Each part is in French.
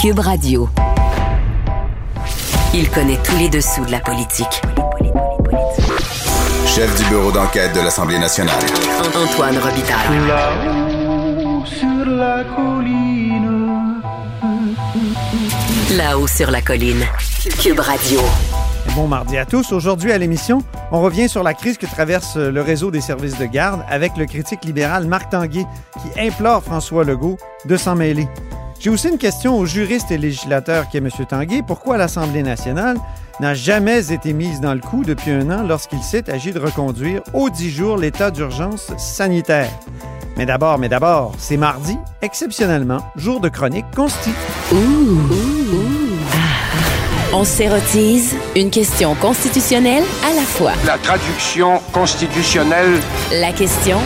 Cube Radio. Il connaît tous les dessous de la politique. Chef du bureau d'enquête de l'Assemblée nationale. Antoine Robitaille. Là-haut sur la colline. Là-haut sur la colline. Cube Radio. Bon mardi à tous. Aujourd'hui à l'émission, on revient sur la crise que traverse le réseau des services de garde avec le critique libéral Marc Tanguay qui implore François Legault de s'en mêler. J'ai aussi une question aux juristes et législateurs qui est M. Tanguay. Pourquoi l'Assemblée nationale n'a jamais été mise dans le coup depuis un an lorsqu'il s'est agi de reconduire aux 10 jours l'état d'urgence sanitaire? Mais d'abord, mais d'abord, c'est mardi, exceptionnellement, jour de chronique consti. On s'érotise une question constitutionnelle à la fois. La traduction constitutionnelle. La question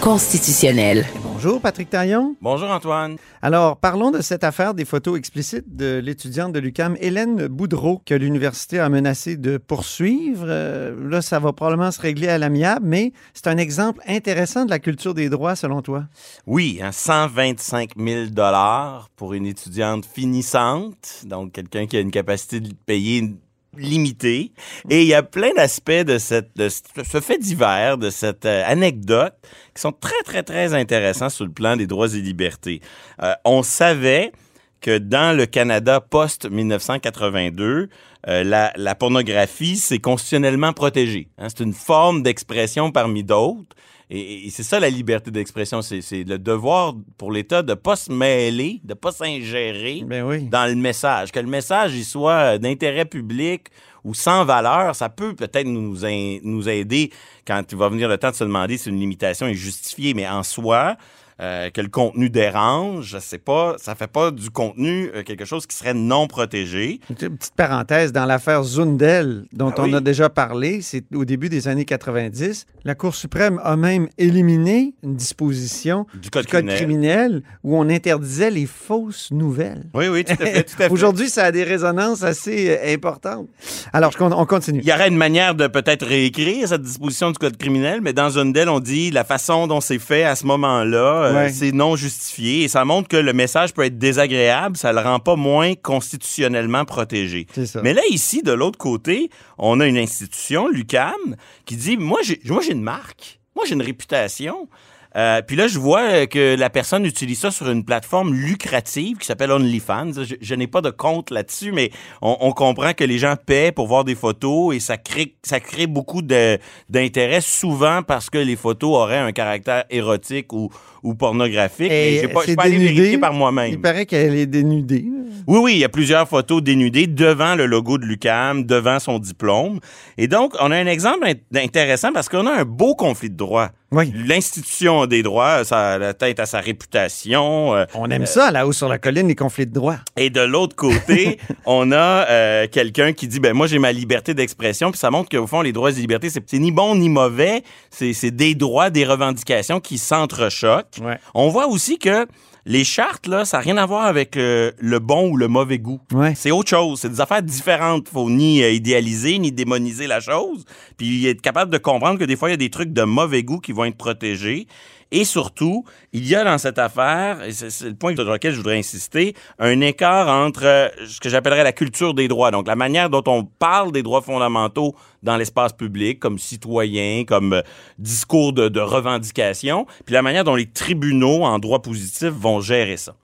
constitutionnelle. Bonjour, Patrick Taillon. Bonjour Antoine. Alors, parlons de cette affaire des photos explicites de l'étudiante de l'UCAM, Hélène Boudreau, que l'université a menacé de poursuivre. Euh, là, ça va probablement se régler à l'amiable, mais c'est un exemple intéressant de la culture des droits, selon toi. Oui, hein, 125 000 dollars pour une étudiante finissante, donc quelqu'un qui a une capacité de payer limitée. Et il y a plein d'aspects de, cette, de ce fait divers, de cette euh, anecdote, qui sont très, très, très intéressants sur le plan des droits et libertés. Euh, on savait que dans le Canada post-1982, euh, la, la, pornographie, c'est constitutionnellement protégé. Hein, c'est une forme d'expression parmi d'autres. Et, et c'est ça la liberté d'expression, c'est le devoir pour l'État de pas se mêler, de pas s'ingérer Ben oui. dans le message. Que le message il soit d'intérêt public ou sans valeur, ça peut peut-être nous, nous aider quand il va venir le temps de se demander si une limitation est justifiée, mais en soi, euh, que le contenu dérange, c'est pas, ça fait pas du contenu euh, quelque chose qui serait non protégé. Une petite parenthèse, dans l'affaire Zundel, dont Ah on oui. a déjà parlé, c'est au début des années 90, la Cour suprême a même éliminé une disposition Du code du Code criminel. criminel où on interdisait les fausses nouvelles. Oui, oui, tout à fait. Aujourd'hui, ça a des résonances assez euh, importantes. Alors, on continue. Il y aurait une manière de peut-être réécrire cette disposition du code criminel, mais dans d'elles, on dit la façon dont c'est fait à ce moment-là, Ouais. c'est non justifié et ça montre que le message peut être désagréable, ça le rend pas moins constitutionnellement protégé. Ça. Mais là, ici, de l'autre côté, on a une institution, l'UCAM, qui dit moi, j'ai une marque, moi, j'ai une réputation. Euh, puis là, je vois euh, que la personne utilise ça sur une plateforme lucrative qui s'appelle OnlyFans. Je, je n'ai pas de compte là-dessus, mais on, on comprend que les gens paient pour voir des photos et ça crée, ça crée beaucoup d'intérêt, souvent parce que les photos auraient un caractère érotique ou, ou pornographique. Et, j'ai pas, je c'est peux aller dénudé. vérifier par moi-même. Il paraît qu'elle est dénudée. Oui, oui, il y a plusieurs photos dénudées devant le logo de l'UCAM, devant son diplôme. Et donc, on a un exemple int- intéressant parce qu'on a un beau conflit de droits. Oui. L'institution des droits, ça a la tête à sa réputation. euh, On aime ça, là-haut sur la colline, les conflits de droits. et de l'autre côté, on a euh, quelqu'un qui dit ben moi j'ai ma liberté d'expression puis ça montre qu'au fond les droits et libertés c'est ni bon ni mauvais, c'est c'est des droits, des revendications qui s'entrechoquent. Ouais. On voit aussi que les chartes là, ça n'a rien à voir avec euh, le bon ou le mauvais goût. Ouais. C'est autre chose, c'est des affaires différentes, faut ni euh, idéaliser ni démoniser la chose, puis être capable de comprendre que des fois il y a des trucs de mauvais goût qui vont être protégés. Et surtout, il y a dans cette affaire, et c'est le point sur lequel je voudrais insister, un écart entre euh, ce que j'appellerais la culture des droits, donc la manière dont on parle des droits fondamentaux dans l'espace public, comme citoyen, comme euh, discours de, de revendication, puis la manière dont les tribunaux en droit positif vont gérer ça.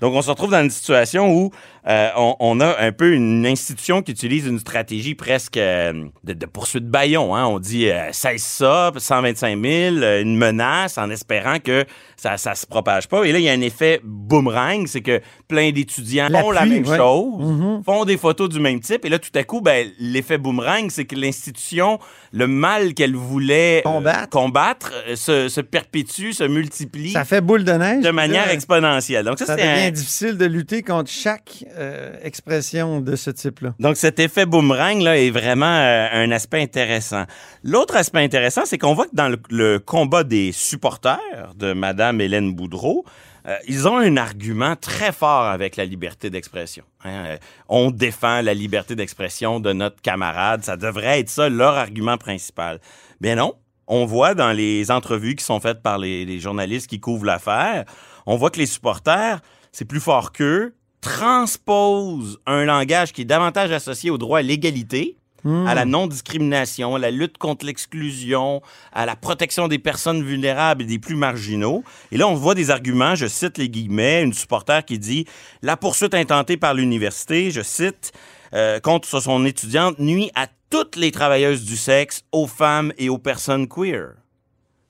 Donc, on se retrouve dans une situation où euh, on, on a un peu une institution qui utilise une stratégie presque euh, de, de poursuite baillon. Hein. On dit euh, cesse ça, 125 000, euh, une menace en espérant que ça ça se propage pas. Et là, il y a un effet boomerang, c'est que plein d'étudiants font la même ouais. chose, font des photos du même type. Et là, tout à coup, ben, l'effet boomerang, c'est que l'institution, le mal qu'elle voulait Combattre. combattre se, se perpétue, se multiplie Ça fait boule de neige. de manière exponentielle. Donc ça, Ça c'est devient un- difficile de lutter contre chaque euh, expression de ce type-là. Donc, cet effet boomerang là, est vraiment euh, un aspect intéressant. L'autre aspect intéressant, c'est qu'on voit que dans le, combat des supporters de Mme Hélène Boudreau, euh, ils ont un argument très fort avec la liberté d'expression. hein. Euh, on défend la liberté d'expression de notre camarade. Ça devrait être ça leur argument principal. Bien non. On voit dans les entrevues qui sont faites par les, les journalistes qui couvrent l'affaire, on voit que les supporters, c'est plus fort qu'eux. Transpose un langage qui est davantage associé au droit à l'égalité, à la non-discrimination, à la lutte contre l'exclusion, à la protection des personnes vulnérables et des plus marginaux. Et là, on voit des arguments, je cite les guillemets, une supporter qui dit « La poursuite intentée par l'université, je cite, euh, contre son étudiante, nuit à toutes les travailleuses du sexe, aux femmes et aux personnes queer. »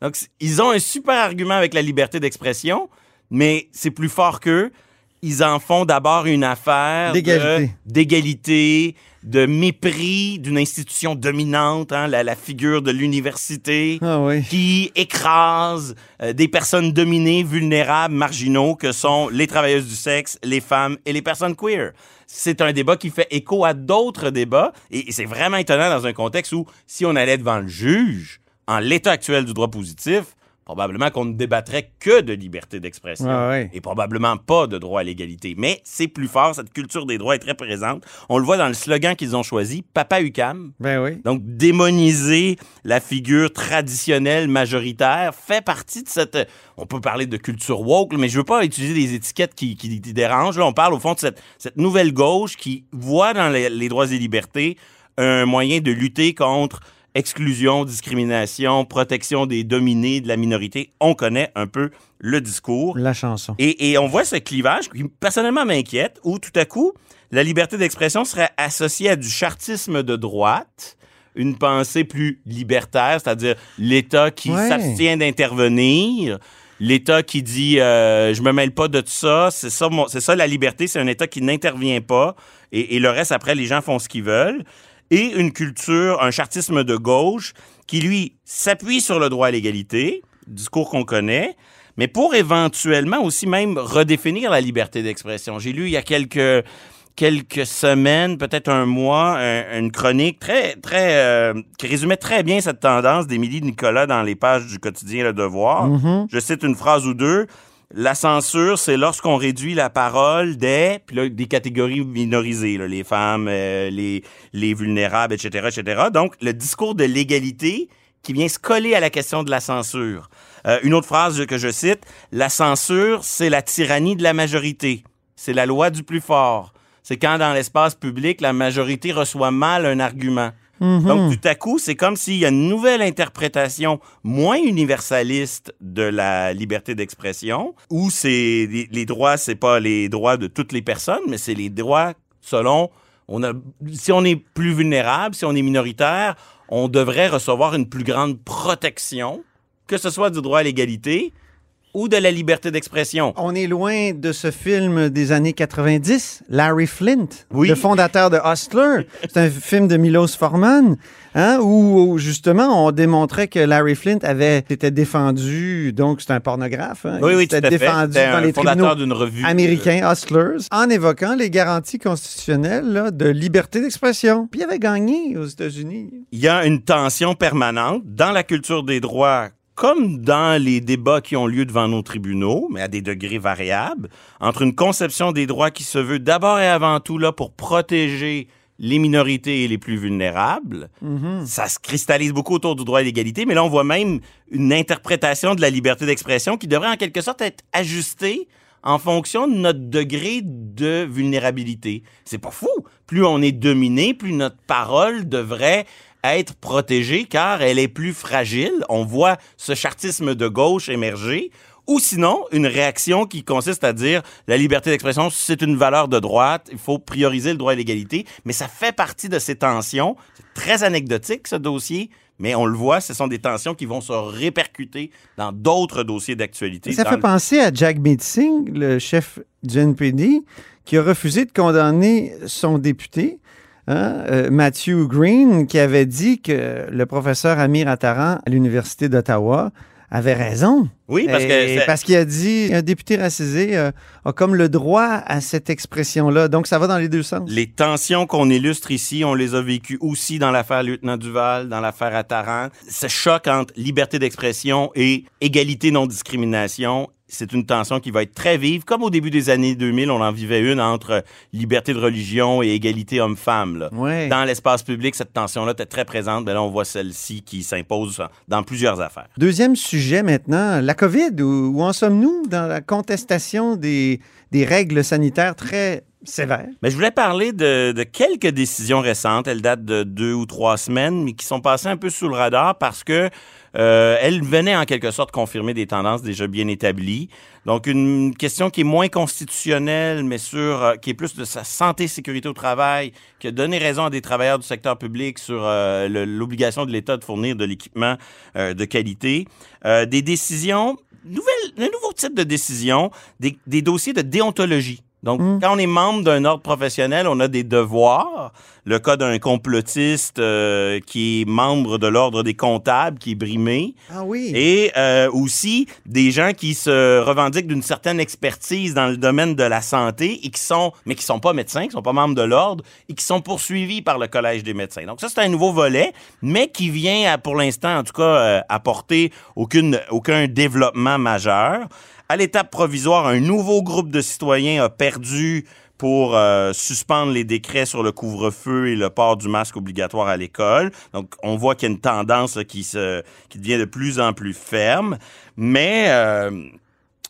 Donc, ils ont un super argument avec la liberté d'expression, mais c'est plus fort qu'eux. Ils en font d'abord une affaire D'égalité. de mépris d'une institution dominante, hein, la, la figure de l'université, Ah oui. qui écrase euh, des personnes dominées, vulnérables, marginaux, que sont les travailleuses du sexe, les femmes et les personnes queer. C'est un débat qui fait écho à d'autres débats, et, et c'est vraiment étonnant dans un contexte où, si on allait devant le juge, en l'état actuel du droit positif, probablement qu'on ne débattrait que de liberté d'expression Ouais, ouais. et probablement pas de droit à l'égalité. Mais c'est plus fort, cette culture des droits est très présente. On le voit dans le slogan qu'ils ont choisi, Papa UCAM. Ben oui. Donc, démoniser la figure traditionnelle majoritaire fait partie de cette... On peut parler de culture woke, mais je veux pas utiliser des étiquettes qui, qui- qui dérangent. Là, on parle au fond de cette, cette nouvelle gauche qui voit dans les, les droits et libertés un moyen de lutter contre exclusion, discrimination, protection des dominés, de la minorité. On connaît un peu le discours. La chanson. Et, et on voit ce clivage qui personnellement m'inquiète, où tout à coup, la liberté d'expression serait associée à du chartisme de droite, une pensée plus libertaire, c'est-à-dire l'État qui Ouais. s'abstient d'intervenir, l'État qui dit euh, je me mêle pas de tout ça, c'est ça, c'est ça la liberté, c'est un État qui n'intervient pas, et, et le reste après les gens font ce qu'ils veulent, et une culture, un chartisme de gauche qui lui s'appuie sur le droit à l'égalité, discours qu'on connaît, mais pour éventuellement aussi même redéfinir la liberté d'expression. J'ai lu il y a quelques quelques semaines, peut-être un mois, un- une chronique très très euh, qui résumait très bien cette tendance d'Émilie Nicolas dans les pages du quotidien Le Devoir. Je cite une phrase ou deux. La censure, c'est lorsqu'on réduit la parole des, puis là, des catégories minorisées, les femmes, euh, les, les vulnérables, etc., etc. Donc, le discours de l'égalité qui vient se coller à la question de la censure. Euh, une autre phrase que je cite, la censure, c'est la tyrannie de la majorité. C'est la loi du plus fort. C'est quand dans l'espace public, la majorité reçoit mal un argument. Donc, tout à coup, c'est comme s'il y a une nouvelle interprétation moins universaliste de la liberté d'expression, où c'est les, les droits, c'est pas les droits de toutes les personnes, mais c'est les droits selon on a, si on est plus vulnérable, si on est minoritaire, on devrait recevoir une plus grande protection, que ce soit du droit à l'égalité ou de la liberté d'expression? On est loin de ce film des années 90, Larry Flint, Oui. le fondateur de Hustler. C'est un film de Milos Forman, hein, où, où, justement on démontrait que Larry Flint avait été défendu, donc c'est un pornographe. hein. Oui, oui, tout à fait. défendu C'était dans un les fondateur d'une revue. américains, Hustlers, en évoquant les garanties constitutionnelles là, de liberté d'expression. Puis il avait gagné aux États-Unis. il y a une tension permanente dans la culture des droits comme dans les débats qui ont lieu devant nos tribunaux, mais à des degrés variables, entre une conception des droits qui se veut d'abord et avant tout là pour protéger les minorités et les plus vulnérables. Ça se cristallise beaucoup autour du droit à l'égalité, mais là, on voit même une interprétation de la liberté d'expression qui devrait en quelque sorte être ajustée en fonction de notre degré de vulnérabilité. C'est pas fou. Plus on est dominé, plus notre parole devrait être protégée car elle est plus fragile. On voit ce chartisme de gauche émerger. Ou sinon, une réaction qui consiste à dire la liberté d'expression, c'est une valeur de droite, il faut prioriser le droit à l'égalité. Mais ça fait partie de ces tensions. C'est très anecdotique, ce dossier, mais on le voit, ce sont des tensions qui vont se répercuter dans d'autres dossiers d'actualité. Ça fait le- penser à Jack Singh, le chef du NPD, qui a refusé de condamner son député, hein, euh, Matthew Green, qui avait dit que le professeur Amir Attaran à l'Université d'Ottawa avait raison. Oui, parce que parce qu'il a dit un député racisé euh, a comme le droit à cette expression-là. Donc, ça va dans les deux sens. Les tensions qu'on illustre ici, on les a vécues aussi dans l'affaire Lieutenant Duval, dans l'affaire Attaran. Ce choc entre liberté d'expression et égalité non-discrimination c'est une tension qui va être très vive, comme au début des années 2000, on en vivait une entre liberté de religion et égalité homme-femme. Ouais. Dans l'espace public, cette tension-là était très présente. Mais là, on voit celle-ci qui s'impose dans plusieurs affaires. Deuxième sujet maintenant, la COVID. Où, où en sommes-nous dans la contestation des, des règles sanitaires très sévères? Mais je voulais parler de, de quelques décisions récentes. Elles datent de deux ou trois semaines, mais qui sont passées un peu sous le radar parce que euh, elles venaient en quelque sorte confirmer des tendances déjà bien établies. Donc une question qui est moins constitutionnelle, mais sur euh, qui est plus de sa santé sécurité au travail, qui a donné raison à des travailleurs du secteur public sur euh, l'obligation de l'État de fournir de l'équipement euh, de qualité. Euh, des décisions, nouvelles, un nouveau type de décision, des, des dossiers de déontologie. Donc, quand on est membre d'un ordre professionnel, on a des devoirs. Le cas d'un complotiste euh, qui est membre de l'ordre des comptables, qui est brimé. Ah oui. Et euh, aussi des gens qui se revendiquent d'une certaine expertise dans le domaine de la santé et qui sont, mais qui sont pas médecins, qui sont pas membres de l'ordre et qui sont poursuivis par le Collège des médecins. Donc ça, c'est un nouveau volet, mais qui vient, à- pour l'instant, en tout cas, euh, apporter aucune, aucun développement majeur. À l'étape provisoire, un nouveau groupe de citoyens a perdu pour euh, suspendre les décrets sur le couvre-feu et le port du masque obligatoire à l'école. Donc, on voit qu'il y a une tendance qui, se, qui devient de plus en plus ferme. Mais euh,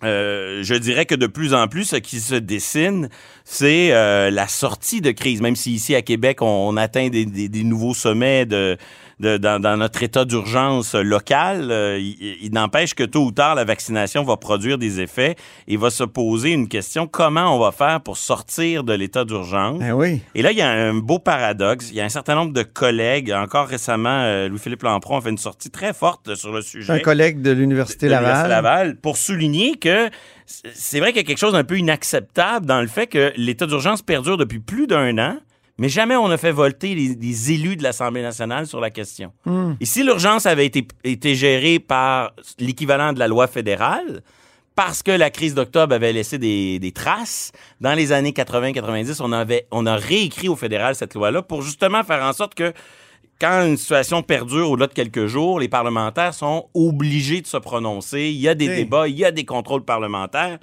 euh, je dirais que de plus en plus, ce qui se dessine, c'est la sortie de crise. Même si ici à Québec, on, atteint des, des- des nouveaux sommets de, de- dans, dans notre état d'urgence local, euh, il, il n'empêche que tôt ou tard, la vaccination va produire des effets et va se poser une question comment on va faire pour sortir de l'état d'urgence? Ah oui. Et là, il y a un beau paradoxe. Il y a un certain nombre de collègues. Encore récemment, euh, Louis-Philippe Lampron a fait une sortie très forte sur le sujet Un collègue de l'Université Laval. Laval pour souligner que c'est vrai qu'il y a quelque chose d'un peu inacceptable dans le fait que l'état d'urgence perdure depuis plus d'un an, mais jamais on a fait volter les, les élus de l'Assemblée nationale sur la question. Et si l'urgence avait été, été gérée par l'équivalent de la loi fédérale, parce que la crise d'octobre avait laissé des, des traces. Dans les années 80-90, on, avait, on a réécrit au fédéral cette loi-là pour justement faire en sorte que quand une situation perdure au-delà de quelques jours, les parlementaires sont obligés de se prononcer. Il y a des débats, il y a des contrôles parlementaires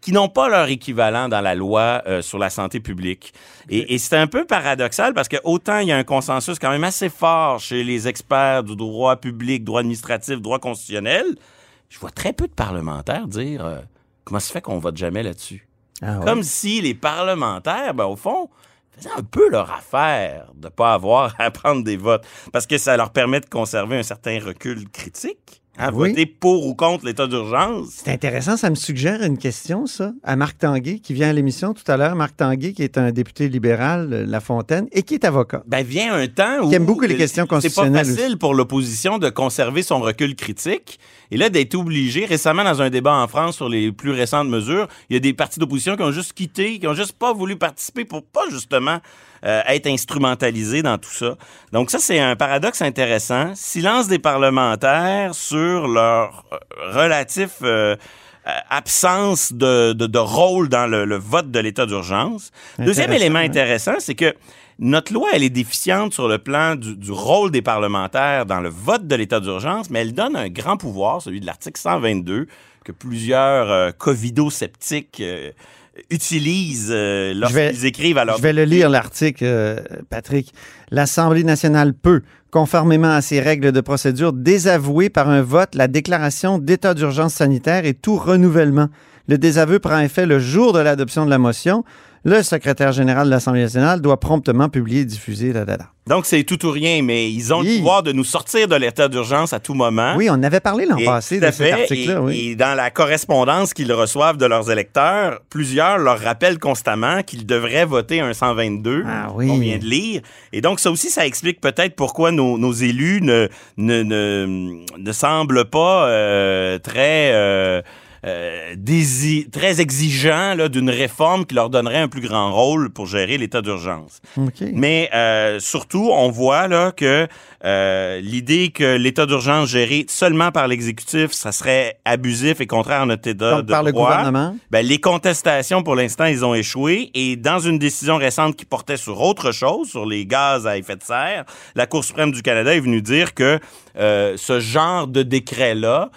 qui n'ont pas leur équivalent dans la loi euh, sur la santé publique. Et, et c'est un peu paradoxal parce que autant il y a un consensus quand même assez fort chez les experts du droit public, droit administratif, droit constitutionnel, je vois très peu de parlementaires dire euh, comment se fait qu'on vote jamais là-dessus? Ah ouais? Comme si les parlementaires, ben, au fond, faisaient un peu leur affaire de pas avoir à prendre des votes. Parce que ça leur permet de conserver un certain recul critique. À Oui. voter pour ou contre l'état d'urgence. C'est intéressant, ça me suggère une question, ça, à Marc Tanguay, qui vient à l'émission tout à l'heure. Marc Tanguay, qui est un député libéral, La Fontaine, et qui est avocat. Ben, vient un temps où. Qui aime beaucoup les questions C'est pas constitutionnelles facile pour l'opposition de conserver son recul critique. Et là, d'être obligé, récemment, dans un débat en France sur les plus récentes mesures, il y a des partis d'opposition qui ont juste quitté, qui ont juste pas voulu participer pour pas justement euh, être instrumentalisés dans tout ça. Donc ça, c'est un paradoxe intéressant. Silence des parlementaires sur leur euh, relatif euh, euh, absence de, de, de rôle dans le, le vote de l'état d'urgence. Deuxième élément intéressant, c'est que notre loi, elle est déficiente sur le plan du, du rôle des parlementaires dans le vote de l'état d'urgence, mais elle donne un grand pouvoir, celui de l'article 122, que plusieurs euh, covido-sceptiques euh, utilisent euh, lorsqu'ils écrivent. Je vais le lire, l'article, euh, Patrick. L'Assemblée nationale peut, conformément à ses règles de procédure, désavouer par un vote la déclaration d'état d'urgence sanitaire et tout renouvellement. Le désaveu prend effet le jour de l'adoption de la motion. Le secrétaire général de l'Assemblée nationale doit promptement publier et diffuser. Da, da, da. Donc, c'est tout ou rien, mais ils ont le pouvoir de nous sortir de l'état d'urgence à tout moment. Oui, on avait parlé l'an passé de cet article-là. Et, Oui. et dans la correspondance qu'ils reçoivent de leurs électeurs, plusieurs leur rappellent constamment qu'ils devraient voter un 122 Ah oui. qu'on vient de lire. Et donc, ça aussi, ça explique peut-être pourquoi nos, nos élus ne, ne, ne, ne semblent pas euh, très... euh, euh, dési- très exigeants d'une réforme qui leur donnerait un plus grand rôle pour gérer l'état d'urgence. Mais euh, surtout, on voit là que euh, l'idée que l'état d'urgence géré seulement par l'exécutif, ça serait abusif et contraire à notre état Donc, de par le droit. gouvernement? Ben, les contestations, pour l'instant, ils ont échoué. Et dans une décision récente qui portait sur autre chose, sur les gaz à effet de serre, la Cour suprême du Canada est venue dire que euh, ce genre de décret-là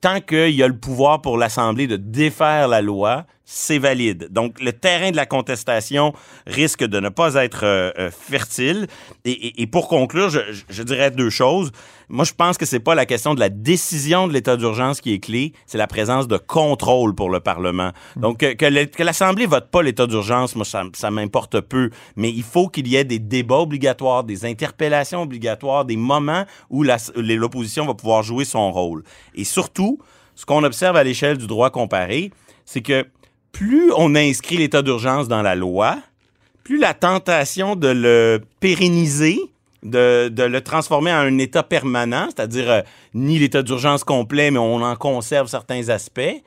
tant qu'il y a le pouvoir pour l'Assemblée de défaire la loi, c'est valide. Donc, le terrain de la contestation risque de ne pas être euh, euh, fertile. Et, et- et pour conclure, je, je- dirais deux choses. Moi, je pense que c'est pas la question de la décision de l'état d'urgence qui est clé, c'est la présence de contrôle pour le Parlement. Donc, que, que l'Assemblée vote pas l'état d'urgence, moi, ça, ça m'importe peu. Mais il faut qu'il y ait des débats obligatoires, des interpellations obligatoires, des moments où la- l'opposition va pouvoir jouer son rôle. Et surtout, ce qu'on observe à l'échelle du droit comparé, c'est que plus on inscrit l'état d'urgence dans la loi, plus la tentation de le pérenniser, de, le transformer en un état permanent, c'est-à-dire euh, ni l'état d'urgence complet, mais on en conserve certains aspects,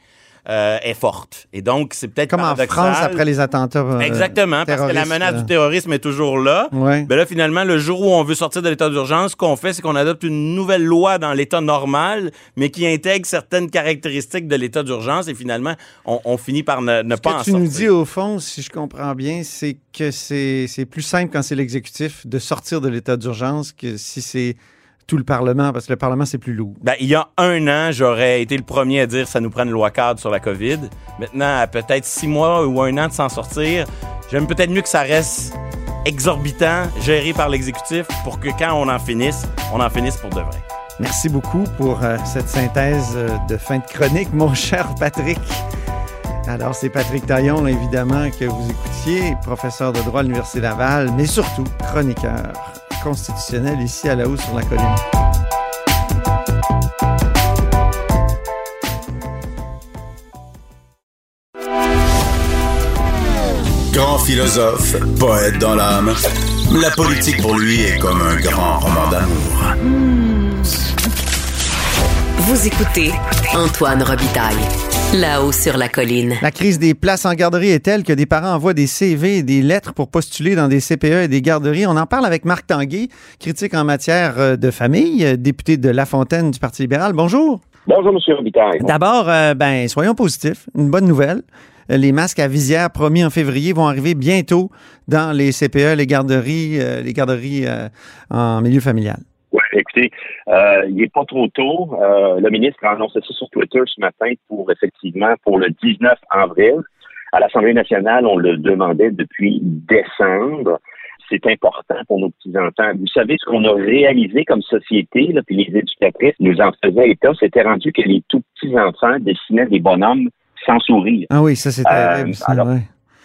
euh, est forte. Et donc, c'est peut-être Comme en. France après les attentats. euh, Exactement, parce que la menace là. du terrorisme est toujours là. Ouais. Ben là, finalement, le jour où on veut sortir de l'état d'urgence, ce qu'on fait, c'est qu'on adopte une nouvelle loi dans l'état normal, mais qui intègre certaines caractéristiques de l'état d'urgence, et finalement, on, on finit par ne, ne Ce pas en que tu sortir. nous dis, au fond, si je comprends bien, c'est que c'est plus simple quand c'est l'exécutif de sortir de l'état d'urgence que si c'est tout le Parlement, parce que le Parlement, c'est plus lourd. Ben, il y a un an, j'aurais été le premier à dire ça nous prend une loi cadre sur la COVID. Maintenant, à peut-être six mois ou un an de s'en sortir, j'aime peut-être mieux que ça reste exorbitant, géré par l'exécutif, pour que quand on en finisse, on en finisse pour de vrai. Merci beaucoup pour euh, cette synthèse euh, de fin de chronique, mon cher Patrick. Alors, c'est Patrick Taillon, évidemment, que vous écoutiez, professeur de droit à l'Université Laval, mais surtout chroniqueur constitutionnel ici à la haut sur la colline. Grand philosophe, poète dans l'âme, la politique pour lui est comme un grand roman d'amour. Vous écoutez Antoine Robitaille, là-haut sur la colline. La crise des places en garderie est telle que des parents envoient des CV et des lettres pour postuler dans des CPE et des garderies. On en parle avec Marc Tanguay, critique en matière euh, de famille, euh, député de La Fontaine du Parti libéral. Bonjour. Bonjour, M. Robitaille. D'abord, euh, ben, soyons positifs. Une bonne nouvelle. Les masques à visière promis en février vont arriver bientôt dans les CPE, les garderies, euh, les garderies euh, en milieu familial. Ouais, écoutez, euh, il n'est pas trop tôt. Euh, le ministre a annoncé ça sur Twitter ce matin pour effectivement pour le 19 avril. À l'Assemblée nationale, on le demandait depuis décembre. C'est important pour nos petits-enfants. Vous savez ce qu'on a réalisé comme société, là, puis les éducatrices nous en faisaient état, c'était rendu que les tout petits-enfants dessinaient des bonhommes sans sourire. Ah oui, ça c'est Euh,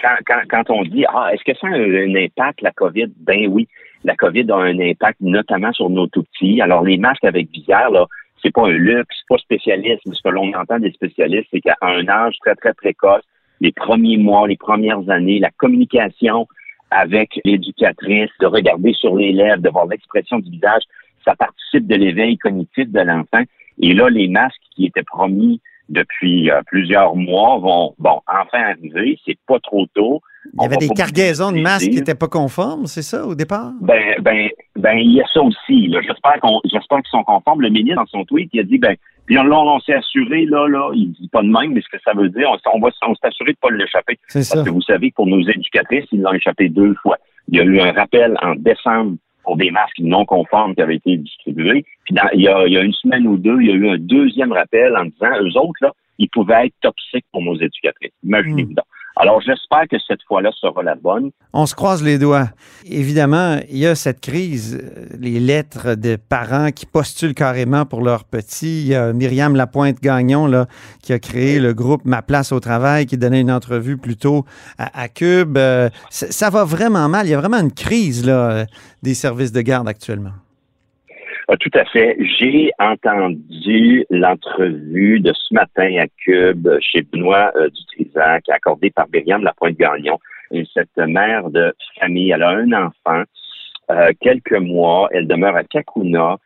quand, quand, quand on dit Ah, est-ce que ça a un, un impact, la COVID? Ben oui. La COVID a un impact notamment sur nos tout petits. Alors, les masques avec visière, là, c'est pas un luxe, c'est pas spécialiste. Mais ce que l'on entend des spécialistes, c'est qu'à un âge très, très précoce, les premiers mois, les premières années, la communication avec l'éducatrice, de regarder sur les lèvres, de voir l'expression du visage, ça participe de l'éveil cognitif de l'enfant. Et là, les masques qui étaient promis depuis euh, plusieurs mois vont, bon, enfin arriver. C'est pas trop tôt. Il y avait des cargaisons de masques qui n'étaient pas conformes, c'est ça, au départ? Ben, ben, ben, il y a ça aussi. J'espère qu'on, j'espère qu'ils sont conformes. Le ministre, dans son tweet, il a dit, ben, puis là, on, s'est assuré, là, là, il dit pas de même, mais ce que ça veut dire, on, on va, on s'est assuré de pas l'échapper. C'est ça. Parce que vous savez que pour nos éducatrices, ils l'ont échappé deux fois. Il y a eu un rappel en décembre pour des masques non conformes qui avaient été distribués. Puis dans- il, y a, il y a une semaine ou deux, il y a eu un deuxième rappel en disant, eux autres, là, ils pouvaient être toxiques pour nos éducatrices. Imaginez-vous Hmm. donc. Alors, j'espère que cette fois-là sera la bonne. On se croise les doigts. Évidemment, il y a cette crise, euh, les lettres de parents qui postulent carrément pour leurs petits. Il y a Myriam Lapointe-Gagnon là, qui a créé le groupe Ma place au travail, qui donnait une entrevue plus tôt à, Cube. Euh, ça, ça va vraiment mal. Il y a vraiment une crise là, euh, des services de garde actuellement. Ah, tout à fait. J'ai entendu l'entrevue de ce matin à Cube chez Benoît euh, Dutrisac, accordée par Myriam Lapointe-Gagnon. Et cette mère de famille, elle a un enfant, euh, quelques mois, elle demeure à Kakuna.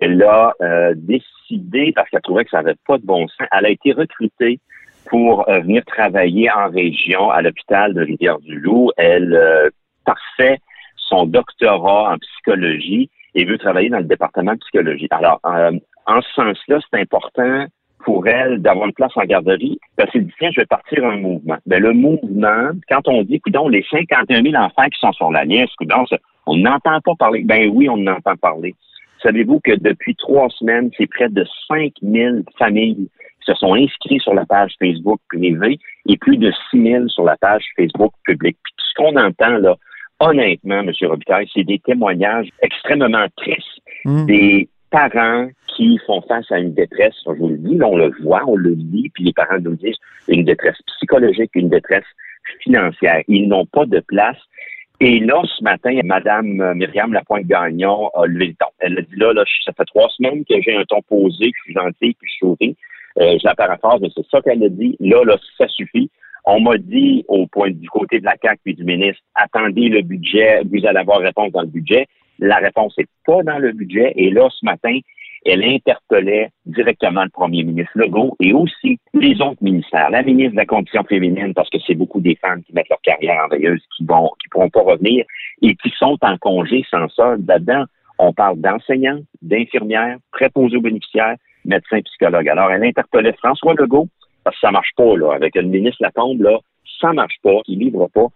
Elle a euh, décidé, parce qu'elle trouvait que ça n'avait pas de bon sens, elle a été recrutée pour euh, venir travailler en région à l'hôpital de Rivière-du-Loup. Elle euh, parfait son doctorat en psychologie et veut travailler dans le département de psychologie. Alors, euh, en ce sens-là, c'est important pour elle d'avoir une place en garderie. Parce qu'elle dit, tiens, je vais partir un mouvement. Ben, le mouvement, quand on dit, coudon, les 51 000 enfants qui sont sur la liste, coudon, ça- on n'entend pas parler. Ben oui, on en entend parler. savez-vous que depuis trois semaines, c'est près de 5000 familles qui se sont inscrites sur la page Facebook privée et plus de 6000 sur la page Facebook publique. Puis ce qu'on entend là, honnêtement, M. Robitaille, c'est des témoignages extrêmement tristes. Mm. Des parents qui font face à une détresse, je vous le dis, on le voit, on le dit, puis les parents nous disent une détresse psychologique, une détresse financière. Ils n'ont pas de place. Et là, ce matin, Madame Myriam Lapointe-Gagnon a levé le ton. Elle a dit là, là, ça fait trois semaines que j'ai un ton posé, que je suis gentil, puis je souris. Euh, je la paraphrase, mais c'est ça qu'elle a dit. Là, là, ça suffit. On m'a dit au point du côté de la CAC puis du ministre, attendez le budget, vous allez avoir réponse dans le budget. La réponse n'est pas dans le budget. Et là, ce matin, elle interpellait directement le premier ministre Legault et aussi les autres ministères, la ministre de la Condition féminine, parce que c'est beaucoup des femmes qui mettent leur carrière en veilleuse, qui vont, qui pourront pas revenir et qui sont en congé sans solde. Là-dedans, on parle d'enseignants, d'infirmières, préposés aux bénéficiaires, médecins, psychologues. Alors, elle interpellait François Legault, parce que ça marche pas, là, avec le ministre Lacombe, là, ça marche pas, il livre pas.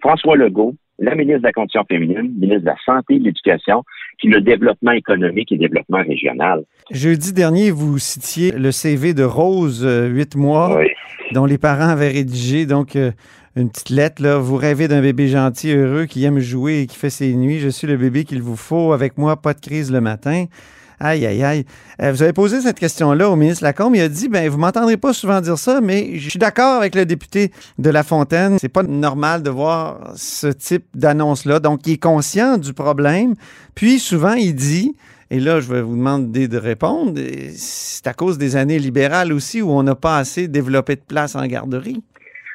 François Legault, la ministre de la Condition féminine, ministre de la Santé et de l'Éducation, puis le développement économique et développement régional. Jeudi dernier, vous citiez le CV de Rose, euh, huit mois, Oui. dont les parents avaient rédigé donc euh, une petite lettre. Là, vous rêvez d'un bébé gentil, heureux, qui aime jouer et qui fait ses nuits. Je suis le bébé qu'il vous faut. Avec moi, pas de crise le matin. Aïe, aïe, aïe. Euh, vous avez posé cette question-là au ministre Lacombe. Il a dit, ben, vous m'entendrez pas souvent dire ça, mais je suis d'accord avec le député de La Fontaine. C'est pas normal de voir ce type d'annonce-là. Donc, il est conscient du problème. Puis, souvent, il dit, et là, je vais vous demander de répondre, c'est à cause des années libérales aussi où on n'a pas assez développé de place en garderie.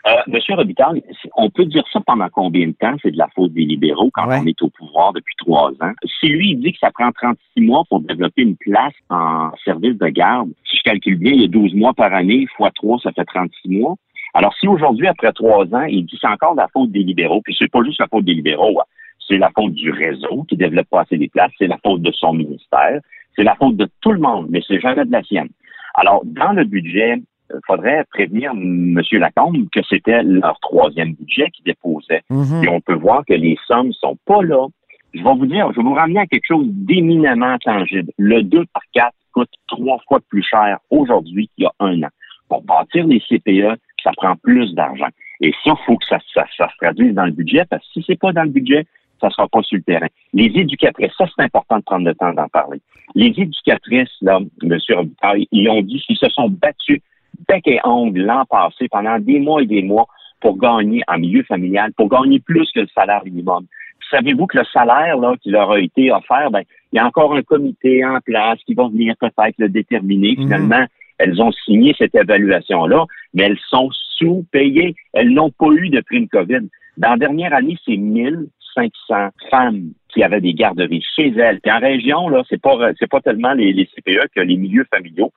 Euh, Monsieur Robitaille, on peut dire ça pendant combien de temps? C'est de la faute des libéraux quand Ouais. on est au pouvoir depuis trois ans. Si lui, il dit que ça prend 36 mois pour développer une place en service de garde, si je calcule bien, il y a 12 mois par année, fois 3, ça fait 36 mois. Alors, si aujourd'hui, après trois ans, il dit que c'est encore la faute des libéraux, puis c'est pas juste la faute des libéraux, hein. c'est la faute du réseau qui développe pas assez des places, c'est la faute de son ministère, c'est la faute de tout le monde, mais c'est jamais de la sienne. Alors, dans le budget, faudrait prévenir M. Lacombe que c'était leur troisième budget qu'ils déposaient. Mhm. Et on peut voir que les sommes sont pas là. Je vais vous dire, je vais vous ramener à quelque chose d'éminemment tangible. Le 2 par 4 coûte trois fois plus cher aujourd'hui qu'il y a un an. Pour bâtir les CPE, ça prend plus d'argent. Et ça, il faut que ça, ça, ça se traduise dans le budget, parce que si c'est pas dans le budget, ça sera pas sur le terrain. Les éducatrices, ça, c'est important de prendre le temps d'en parler. Les éducatrices, là, M. Robitaille, ils ont dit qu'ils se sont battus bec et ongle l'an passé pendant des mois et des mois pour gagner en milieu familial, pour gagner plus que le salaire minimum. Savez-vous que le salaire là, qui leur a été offert, ben, il y a encore un comité en place qui va venir peut-être le déterminer. Mhm. Finalement, elles ont signé cette évaluation-là, mais elles sont sous-payées. Elles n'ont pas eu de prime COVID. Dans la dernière année, c'est 1500 femmes qui avaient des garderies chez elles. Puis en région, là, c'est pas, c'est pas tellement les, les CPE que les milieux familiaux.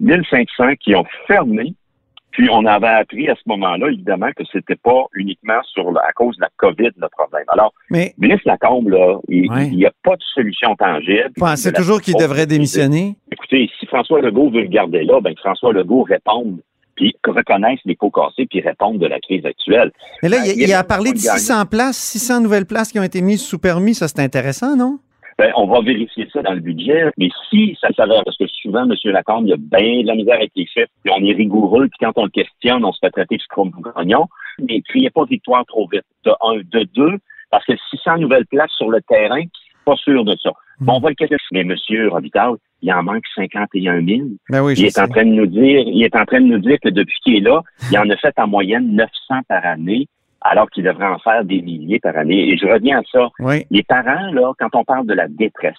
1500 qui ont fermé. Puis on avait appris à ce moment-là, évidemment, que c'était pas uniquement sur la- à cause de la COVID le problème. Alors, Mais ministre Lacombe, là, il Ouais. n'y a pas de solution tangible. pensez De la- toujours qu'il devrait démissionner? Écoutez, si François Legault veut le garder là, ben que François Legault réponde, puis reconnaisse les pots cassés, puis réponde de la crise actuelle. Mais là, Ben, il, a a parlé de de gagnant. 600 places, 600 nouvelles places qui ont été mises sous permis. Ça, c'est intéressant, non? Ben, on va vérifier ça dans le budget, mais si ça s'avère, parce que souvent, M. Lacombe, il y a bien de la misère avec les chiffres, puis on est rigoureux, puis quand on le questionne, on se fait traiter de scrum gagnant, mais criez pas victoire trop vite. De un, de deux, parce que 600 nouvelles places sur le terrain, pas sûr de ça. Bon, on va le questionner. Mais M. Robitaille, il en manque 51 000. Ben oui, je Il est sais. en train de nous dire, il est en train de nous dire que depuis qu'il est là, il en a fait en moyenne 900 par année, alors qu'il devrait en faire des milliers par année. Et je reviens à ça. Oui. Les parents, là, quand on parle de la détresse,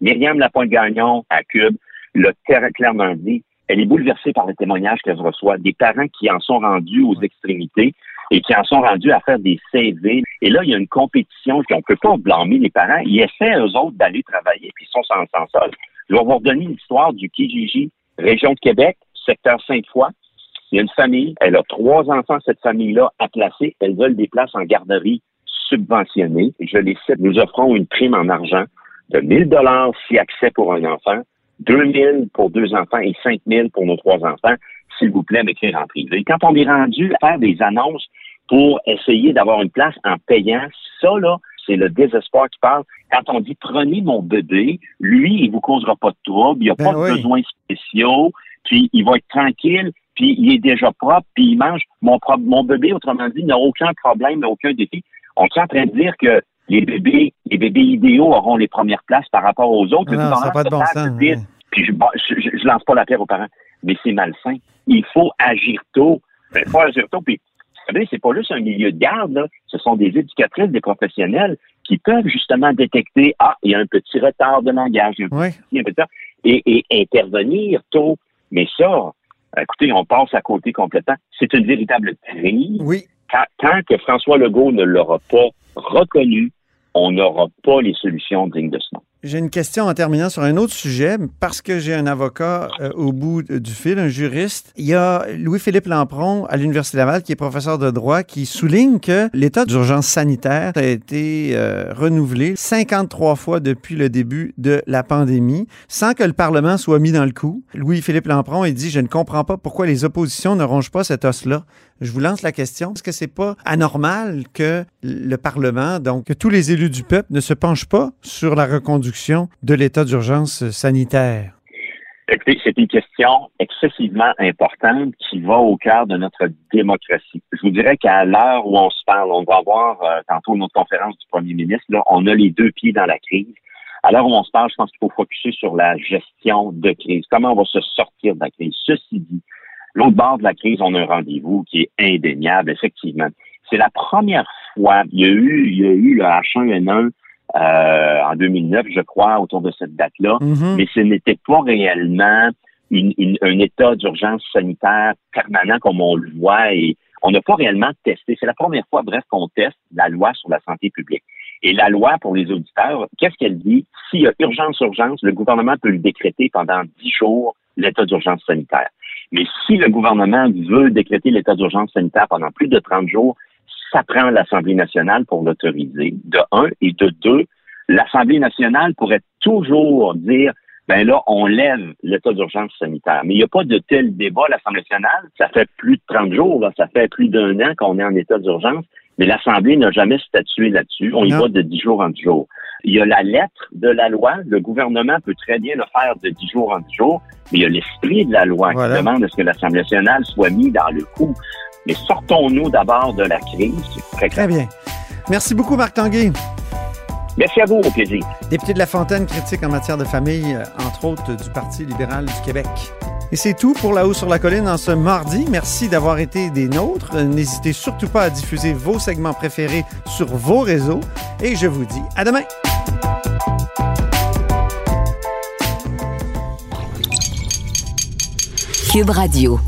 Myriam Lapointe-Gagnon à Cube l'a clairement dit, elle est bouleversée par les témoignages qu'elle reçoit des parents qui en sont rendus aux extrémités et qui en sont rendus à faire des CV. Et là, il y a une compétition qu'on ne peut pas blâmer les parents. Ils essaient, eux autres, d'aller travailler, puis ils sont sans, sans sol. Je vais vous redonner l'histoire du Kijiji, région de Québec, secteur Sainte-Foy. Il y a une famille, elle a trois enfants, cette famille-là, à placer. Elles veulent des places en garderie subventionnées. Je les cite, nous offrons une prime en argent de 1000 dollars si accès pour un enfant, 2000 pour deux enfants et 5000 pour nos trois enfants. S'il vous plaît, m'écrire en privé. Quand on est rendu à faire des annonces pour essayer d'avoir une place en payant, ça, là, c'est le désespoir qui parle. Quand on dit prenez mon bébé, lui, il vous causera pas de trouble, il a Ben pas de besoins spéciaux, puis il va être tranquille, puis il est déjà propre, puis il mange. Mon, pro- mon bébé, autrement dit, n'a aucun problème, n'a aucun défi. On est en train de dire que les bébés, les bébés idéaux auront les premières places par rapport aux autres. Non, ça pas de bon sens. ouais. puis je, bon, je, je- je lance pas la pierre aux parents, mais c'est malsain. Il faut agir tôt. Il faut agir tôt. Puis, vous savez, c'est pas juste un milieu de garde, là. Ce sont des éducatrices, des professionnels qui peuvent justement détecter, ah, il y a un petit retard de langage, il y a un petit, un petit retard, et, et intervenir tôt. Mais ça, écoutez, on passe à côté complètement. C'est une véritable crise. Oui. Tant, tant que François Legault ne l'aura pas reconnu, on n'aura pas les solutions dignes de ce nom. J'ai une question en terminant sur un autre sujet, parce que j'ai un avocat euh, au bout du fil, un juriste. Il y a Louis-Philippe Lampron à l'Université Laval, qui est professeur de droit, qui souligne que l'état d'urgence sanitaire a été euh, renouvelé 53 fois depuis le début de la pandémie, sans que le Parlement soit mis dans le coup. Louis-Philippe Lampron, il dit, je ne comprends pas pourquoi les oppositions ne rongent pas cet os-là. Je vous lance la question. Est-ce que c'est pas anormal que le Parlement, donc que tous les élus du peuple ne se penchent pas sur la reconduction de l'état d'urgence sanitaire? Écoutez, c'est une question excessivement importante qui va au cœur de notre démocratie. Je vous dirais qu'à l'heure où on se parle, on va avoir euh, tantôt notre conférence du premier ministre, là, on a les deux pieds dans la crise. À l'heure où on se parle, je pense qu'il faut focuser sur la gestion de crise. Comment on va se sortir de la crise? Ceci dit, l'autre bord de la crise, on a un rendez-vous qui est indéniable, effectivement. C'est la première fois, il y a eu, il y a eu le H1N1 euh, en 2009, je crois, autour de cette date-là Mhm. mais ce n'était pas réellement une- une- un état d'urgence sanitaire permanent comme on le voit et on n'a pas réellement testé. C'est la première fois, bref, qu'on teste la loi sur la santé publique. Et la loi, pour les auditeurs, qu'est-ce qu'elle dit? S'il y a urgence, urgence, le gouvernement peut le décréter pendant dix jours, l'état d'urgence sanitaire. Mais si le gouvernement veut décréter l'état d'urgence sanitaire pendant plus de 30 jours, ça prend l'Assemblée nationale pour l'autoriser, de un, et de deux, l'Assemblée nationale pourrait toujours dire ben là, on lève l'état d'urgence sanitaire. Mais il n'y a pas de tel débat à l'Assemblée nationale. Ça fait plus de 30 jours, là, ça fait plus d'un an qu'on est en état d'urgence, mais l'Assemblée n'a jamais statué là-dessus. On y Non. va de 10 jours en 10 jours. Il y a la lettre de la loi. Le gouvernement peut très bien le faire de 10 jours en 10 jours, mais il y a l'esprit de la loi Voilà. qui demande à ce que l'Assemblée nationale soit mis dans le coup. Mais sortons-nous d'abord de la crise. Très Très bien. Merci beaucoup, Marc Tanguay. Merci à vous, au plaisir. Député de La Fontaine, critique en matière de famille, euh, entre autres du Parti libéral du Québec. Et c'est tout pour La Haut sur la Colline en ce mardi. Merci d'avoir été des nôtres. N'hésitez surtout pas à diffuser vos segments préférés sur vos réseaux. Et je vous dis à demain. Cube Radio.